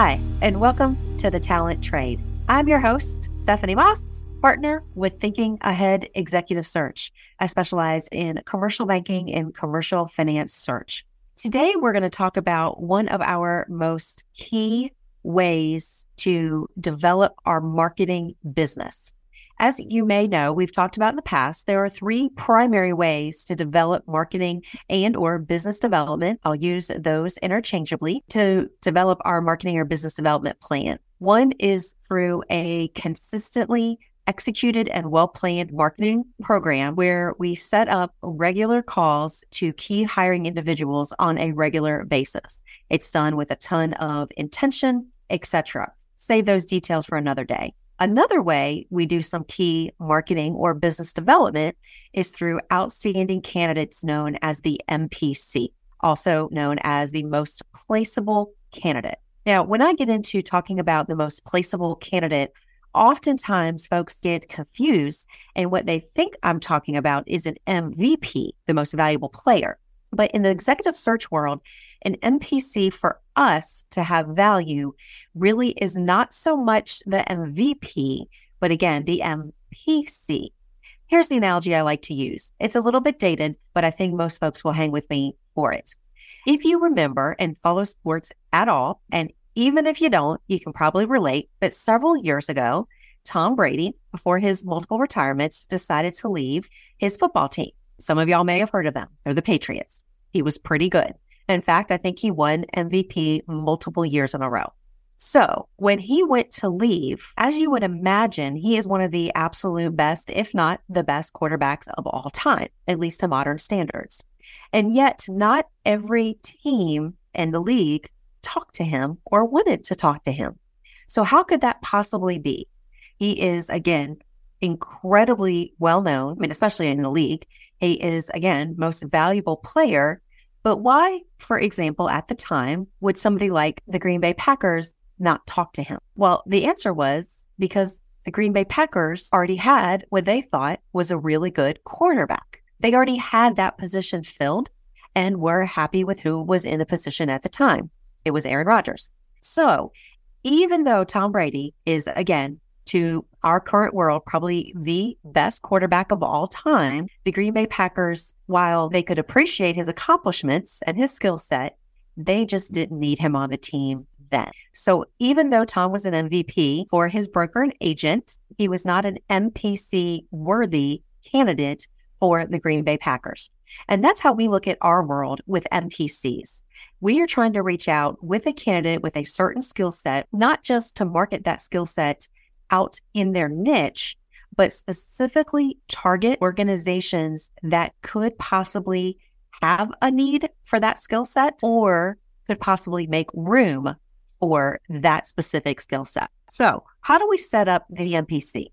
Hi, and welcome to the Talent Trade. I'm your host, Stephanie Moss, partner with Thinking Ahead Executive Search. I specialize in commercial banking and commercial finance search. Today, we're going to talk about one of our most key ways to develop our marketing business. As you may know, we've talked about in the past, there are three primary ways to develop marketing and or business development. I'll use those interchangeably to develop our marketing or business development plan. One is through a consistently executed and well planned marketing program where we set up regular calls to key hiring individuals on a regular basis. It's done with a ton of intention, etc. Save those details for another day. Another way we do some key marketing or business development is through outstanding candidates known as the MPC, also known as the most placeable candidate. Now, when I get into talking about the most placeable candidate, oftentimes folks get confused and what they think I'm talking about is an MVP, the most valuable player. But in the executive search world, an MPC for us to have value really is not so much the MVP, but again, the MPC. Here's the analogy I like to use. It's a little bit dated, but I think most folks will hang with me for it. If you remember and follow sports at all, and even if you don't, you can probably relate, but several years ago, Tom Brady, before his multiple retirements, decided to leave his football team. Some of y'all may have heard of them. They're the Patriots. He was pretty good. In fact, I think he won MVP multiple years in a row. So when he went to leave, as you would imagine, he is one of the absolute best, if not the best quarterbacks of all time, at least to modern standards. And yet, not every team in the league talked to him or wanted to talk to him. So, how could that possibly be? He is, again, incredibly well known, I mean, especially in the league. He is, again, most valuable player. But why, for example, at the time, would somebody like the Green Bay Packers not talk to him? Well, the answer was because the Green Bay Packers already had what they thought was a really good quarterback. They already had that position filled and were happy with who was in the position at the time. It was Aaron Rodgers. So even though Tom Brady is, again, to our current world, probably the best quarterback of all time. The Green Bay Packers, while they could appreciate his accomplishments and his skill set, they just didn't need him on the team then. So even though Tom was an MVP for his broker and agent, he was not an MPC worthy candidate for the Green Bay Packers. And that's how we look at our world with MPCs. We are trying to reach out with a candidate with a certain skill set, not just to market that skill set out in their niche, but specifically target organizations that could possibly have a need for that skill set or could possibly make room for that specific skill set. So, how do we set up the MPC?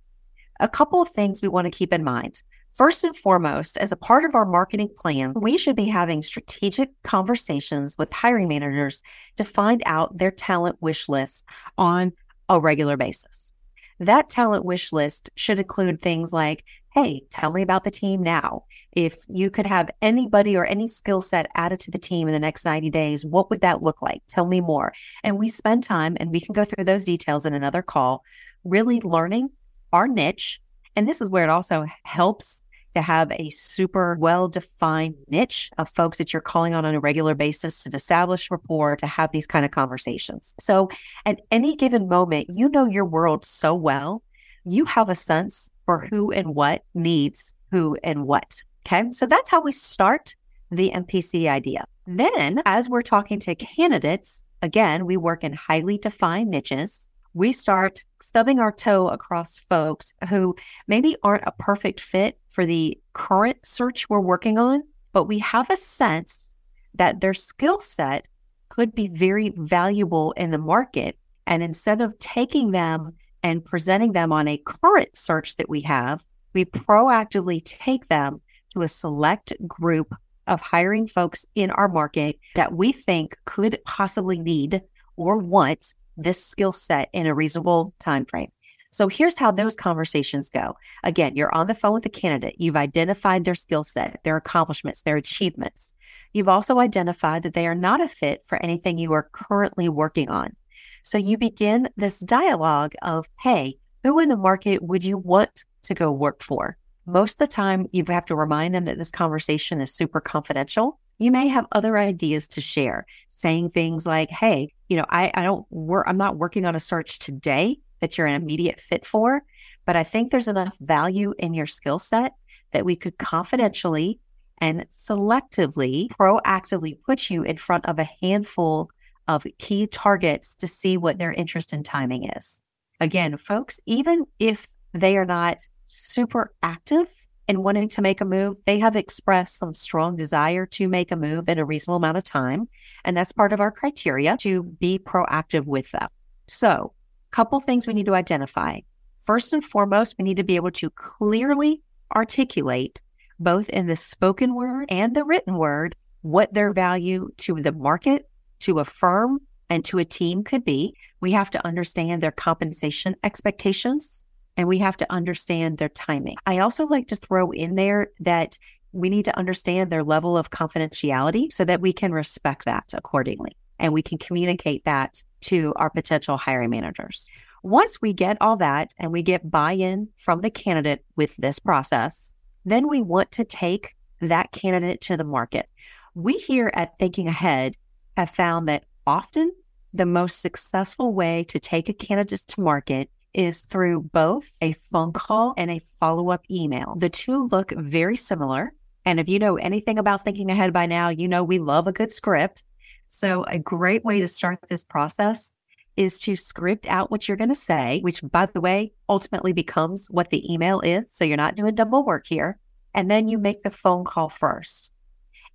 A couple of things we want to keep in mind. First and foremost, as a part of our marketing plan, we should be having strategic conversations with hiring managers to find out their talent wish list on a regular basis. That talent wish list should include things like, Hey, tell me about the team now. If you could have anybody or any skill set added to the team in the next 90 days, what would that look like? Tell me more. And we spend time and we can go through those details in another call, really learning our niche. And this is where it also helps to have a super well defined niche of folks that you're calling on on a regular basis to establish rapport, to have these kind of conversations. So at any given moment, you know your world so well, you have a sense for who and what needs who and what. Okay. So that's how we start the MPC idea. Then, as we're talking to candidates, again, we work in highly defined niches we start stubbing our toe across folks who maybe aren't a perfect fit for the current search we're working on, but we have a sense that their skill set could be very valuable in the market. And instead of taking them and presenting them on a current search that we have, we proactively take them to a select group of hiring folks in our market that we think could possibly need or want this skill set in a reasonable time frame. So here's how those conversations go. Again, you're on the phone with a candidate. You've identified their skill set, their accomplishments, their achievements. You've also identified that they are not a fit for anything you are currently working on. So you begin this dialogue of, hey, who in the market would you want to go work for? Most of the time, you have to remind them that this conversation is super confidential. You may have other ideas to share, saying things like, Hey, you know, I, I don't work, I'm not working on a search today that you're an immediate fit for, but I think there's enough value in your skill set that we could confidentially and selectively, proactively put you in front of a handful of key targets to see what their interest in timing is. Again, folks, even if they are not super active in wanting to make a move, they have expressed some strong desire to make a move in a reasonable amount of time. And that's part of our criteria to be proactive with them. So, a couple things we need to identify. First and foremost, we need to be able to clearly articulate, both in the spoken word and the written word, what their value to the market, to a firm, and to a team could be. We have to understand their compensation expectations and we have to understand their timing. I also like to throw in there that we need to understand their level of confidentiality so that we can respect that accordingly and we can communicate that to our potential hiring managers. Once we get all that and we get buy in from the candidate with this process, then we want to take that candidate to the market. We here at Thinking Ahead have found that often the most successful way to take a candidate to market is through both a phone call and a follow up email. The two look very similar. And if you know anything about thinking ahead by now, you know we love a good script. So, a great way to start this process is to script out what you're going to say, which, by the way, ultimately becomes what the email is. So, you're not doing double work here. And then you make the phone call first.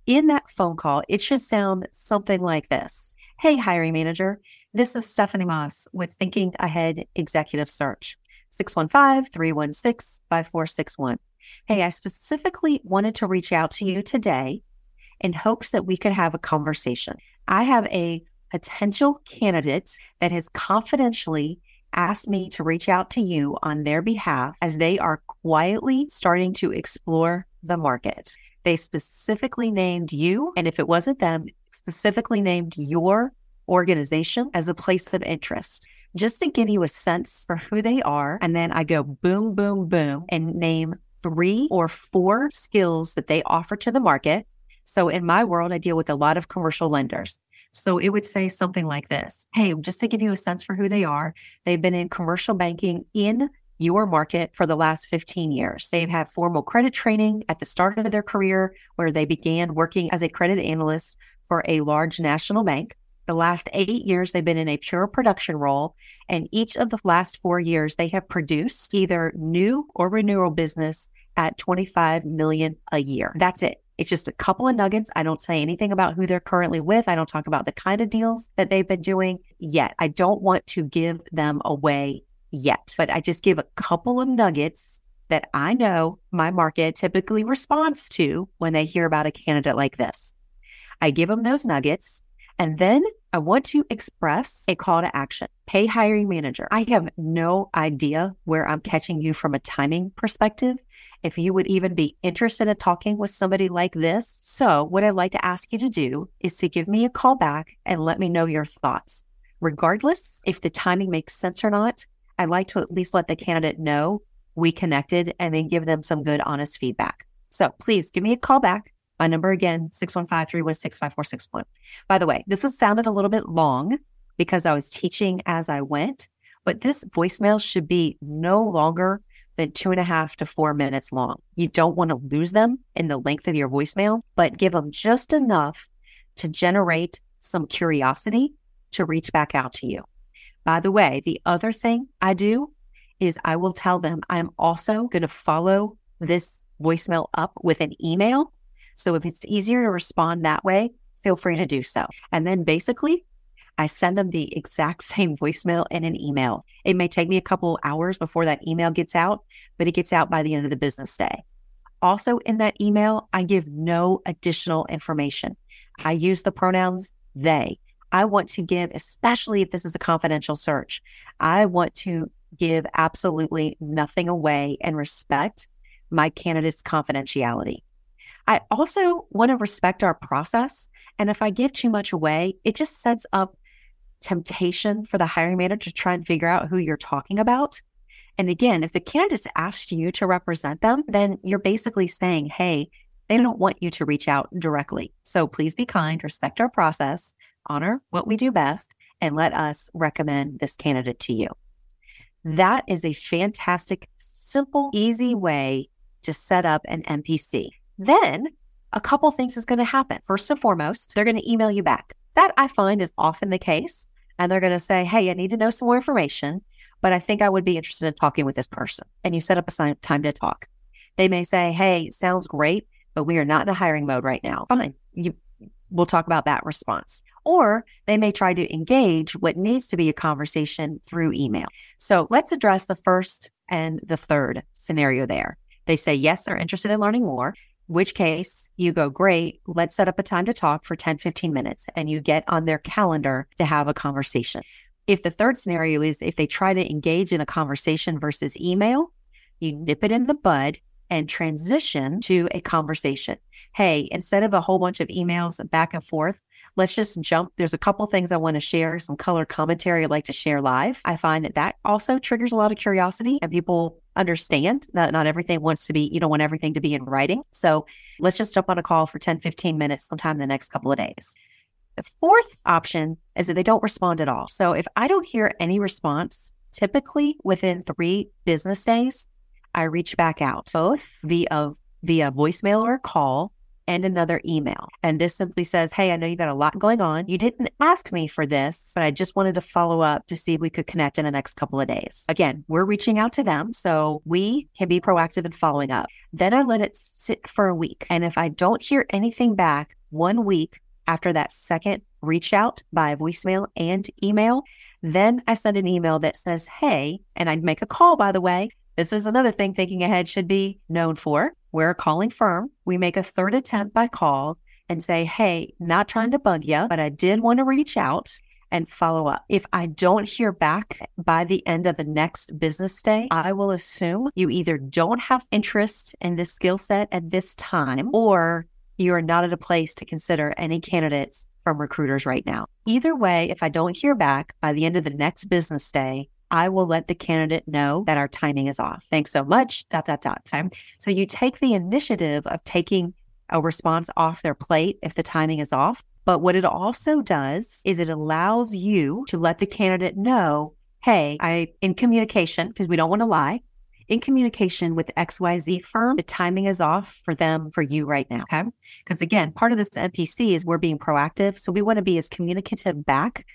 In that phone call, it should sound something like this Hey, hiring manager, this is Stephanie Moss with Thinking Ahead Executive Search, 615 316 5461. Hey, I specifically wanted to reach out to you today in hopes that we could have a conversation. I have a potential candidate that has confidentially asked me to reach out to you on their behalf as they are quietly starting to explore the market. They specifically named you, and if it wasn't them, specifically named your organization as a place of interest just to give you a sense for who they are. And then I go boom, boom, boom and name three or four skills that they offer to the market. So in my world, I deal with a lot of commercial lenders. So it would say something like this Hey, just to give you a sense for who they are, they've been in commercial banking in your market for the last 15 years. They've had formal credit training at the start of their career, where they began working as a credit analyst for a large national bank. The last eight years, they've been in a pure production role. And each of the last four years, they have produced either new or renewal business at 25 million a year. That's it. It's just a couple of nuggets. I don't say anything about who they're currently with. I don't talk about the kind of deals that they've been doing yet. I don't want to give them away yet, but I just give a couple of nuggets that I know my market typically responds to when they hear about a candidate like this. I give them those nuggets. And then I want to express a call to action. Hey, hiring manager, I have no idea where I'm catching you from a timing perspective. If you would even be interested in talking with somebody like this. So, what I'd like to ask you to do is to give me a call back and let me know your thoughts. Regardless if the timing makes sense or not, I'd like to at least let the candidate know we connected and then give them some good, honest feedback. So, please give me a call back my number again, 615-316-5461. By the way, this was sounded a little bit long because I was teaching as I went, but this voicemail should be no longer than two and a half to four minutes long. You don't want to lose them in the length of your voicemail, but give them just enough to generate some curiosity to reach back out to you. By the way, the other thing I do is I will tell them I'm also going to follow this voicemail up with an email so if it's easier to respond that way, feel free to do so. And then basically, I send them the exact same voicemail in an email. It may take me a couple hours before that email gets out, but it gets out by the end of the business day. Also, in that email, I give no additional information. I use the pronouns they. I want to give, especially if this is a confidential search, I want to give absolutely nothing away and respect my candidate's confidentiality. I also want to respect our process. And if I give too much away, it just sets up temptation for the hiring manager to try and figure out who you're talking about. And again, if the candidates asked you to represent them, then you're basically saying, hey, they don't want you to reach out directly. So please be kind, respect our process, honor what we do best, and let us recommend this candidate to you. That is a fantastic, simple, easy way to set up an MPC. Then a couple things is going to happen. First and foremost, they're going to email you back. That I find is often the case. And they're going to say, Hey, I need to know some more information, but I think I would be interested in talking with this person. And you set up a time to talk. They may say, Hey, sounds great, but we are not in a hiring mode right now. Fine. You, we'll talk about that response. Or they may try to engage what needs to be a conversation through email. So let's address the first and the third scenario there. They say, yes, they're interested in learning more, which case you go, great, let's set up a time to talk for 10, 15 minutes, and you get on their calendar to have a conversation. If the third scenario is if they try to engage in a conversation versus email, you nip it in the bud and transition to a conversation. Hey, instead of a whole bunch of emails back and forth, let's just jump. There's a couple things I want to share, some color commentary I'd like to share live. I find that that also triggers a lot of curiosity and people understand that not everything wants to be, you don't want everything to be in writing. So let's just jump on a call for 10, 15 minutes sometime in the next couple of days. The fourth option is that they don't respond at all. So if I don't hear any response, typically within three business days, I reach back out both via via voicemail or call and another email. And this simply says, Hey, I know you got a lot going on. You didn't ask me for this, but I just wanted to follow up to see if we could connect in the next couple of days. Again, we're reaching out to them. So we can be proactive in following up. Then I let it sit for a week. And if I don't hear anything back one week after that second reach out by voicemail and email, then I send an email that says, Hey, and I'd make a call, by the way. This is another thing thinking ahead should be known for. We're a calling firm. We make a third attempt by call and say, Hey, not trying to bug you, but I did want to reach out and follow up. If I don't hear back by the end of the next business day, I will assume you either don't have interest in this skill set at this time or you are not at a place to consider any candidates from recruiters right now. Either way, if I don't hear back by the end of the next business day, I will let the candidate know that our timing is off. Thanks so much. Dot, dot, dot. Time. So you take the initiative of taking a response off their plate if the timing is off. But what it also does is it allows you to let the candidate know, hey, I, in communication, because we don't want to lie, in communication with XYZ firm, the timing is off for them, for you right now. Okay. Because again, part of this MPC is we're being proactive. So we want to be as communicative back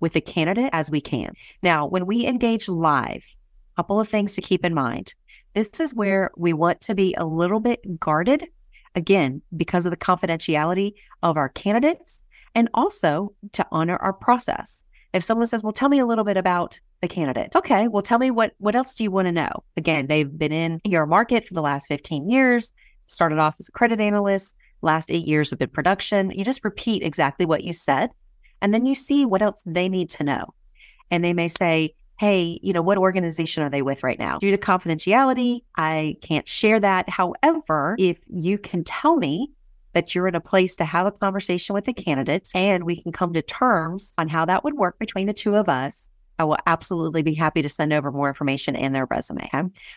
with the candidate as we can. Now, when we engage live, a couple of things to keep in mind. This is where we want to be a little bit guarded, again, because of the confidentiality of our candidates and also to honor our process. If someone says, well, tell me a little bit about the candidate. Okay. Well, tell me what, what else do you want to know? Again, they've been in your market for the last 15 years, started off as a credit analyst, last eight years have been production. You just repeat exactly what you said and then you see what else they need to know. And they may say, Hey, you know, what organization are they with right now? Due to confidentiality, I can't share that. However, if you can tell me that you're in a place to have a conversation with the candidate and we can come to terms on how that would work between the two of us, I will absolutely be happy to send over more information and their resume.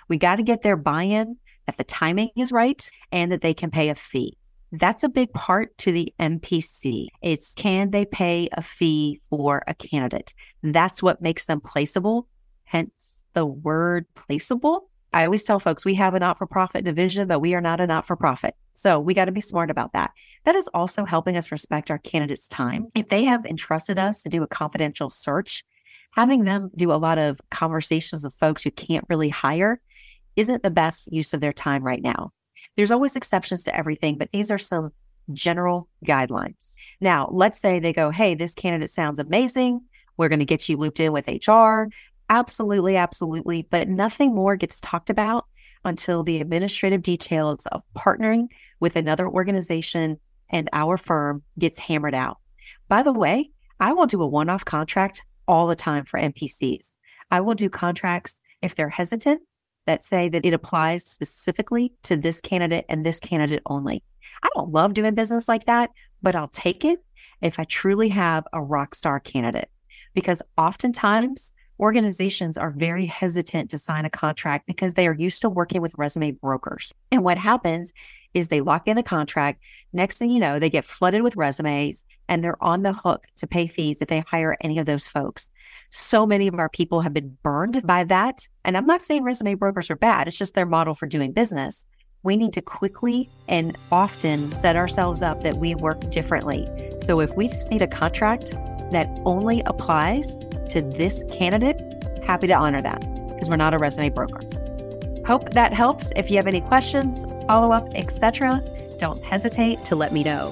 We got to get their buy in that the timing is right and that they can pay a fee. That's a big part to the MPC. It's can they pay a fee for a candidate? That's what makes them placeable, hence the word placeable. I always tell folks we have a not for profit division, but we are not a not for profit. So we got to be smart about that. That is also helping us respect our candidates' time. If they have entrusted us to do a confidential search, having them do a lot of conversations with folks who can't really hire isn't the best use of their time right now. There's always exceptions to everything, but these are some general guidelines. Now, let's say they go, Hey, this candidate sounds amazing. We're going to get you looped in with HR. Absolutely, absolutely. But nothing more gets talked about until the administrative details of partnering with another organization and our firm gets hammered out. By the way, I will do a one off contract all the time for MPCs. I will do contracts if they're hesitant that say that it applies specifically to this candidate and this candidate only. I don't love doing business like that, but I'll take it if I truly have a rock star candidate. because oftentimes organizations are very hesitant to sign a contract because they are used to working with resume brokers. And what happens is they lock in a contract. Next thing you know, they get flooded with resumes and they're on the hook to pay fees if they hire any of those folks. So many of our people have been burned by that. And I'm not saying resume brokers are bad, it's just their model for doing business. We need to quickly and often set ourselves up that we work differently. So if we just need a contract that only applies to this candidate, happy to honor that because we're not a resume broker. Hope that helps. If you have any questions, follow up, etc., don't hesitate to let me know.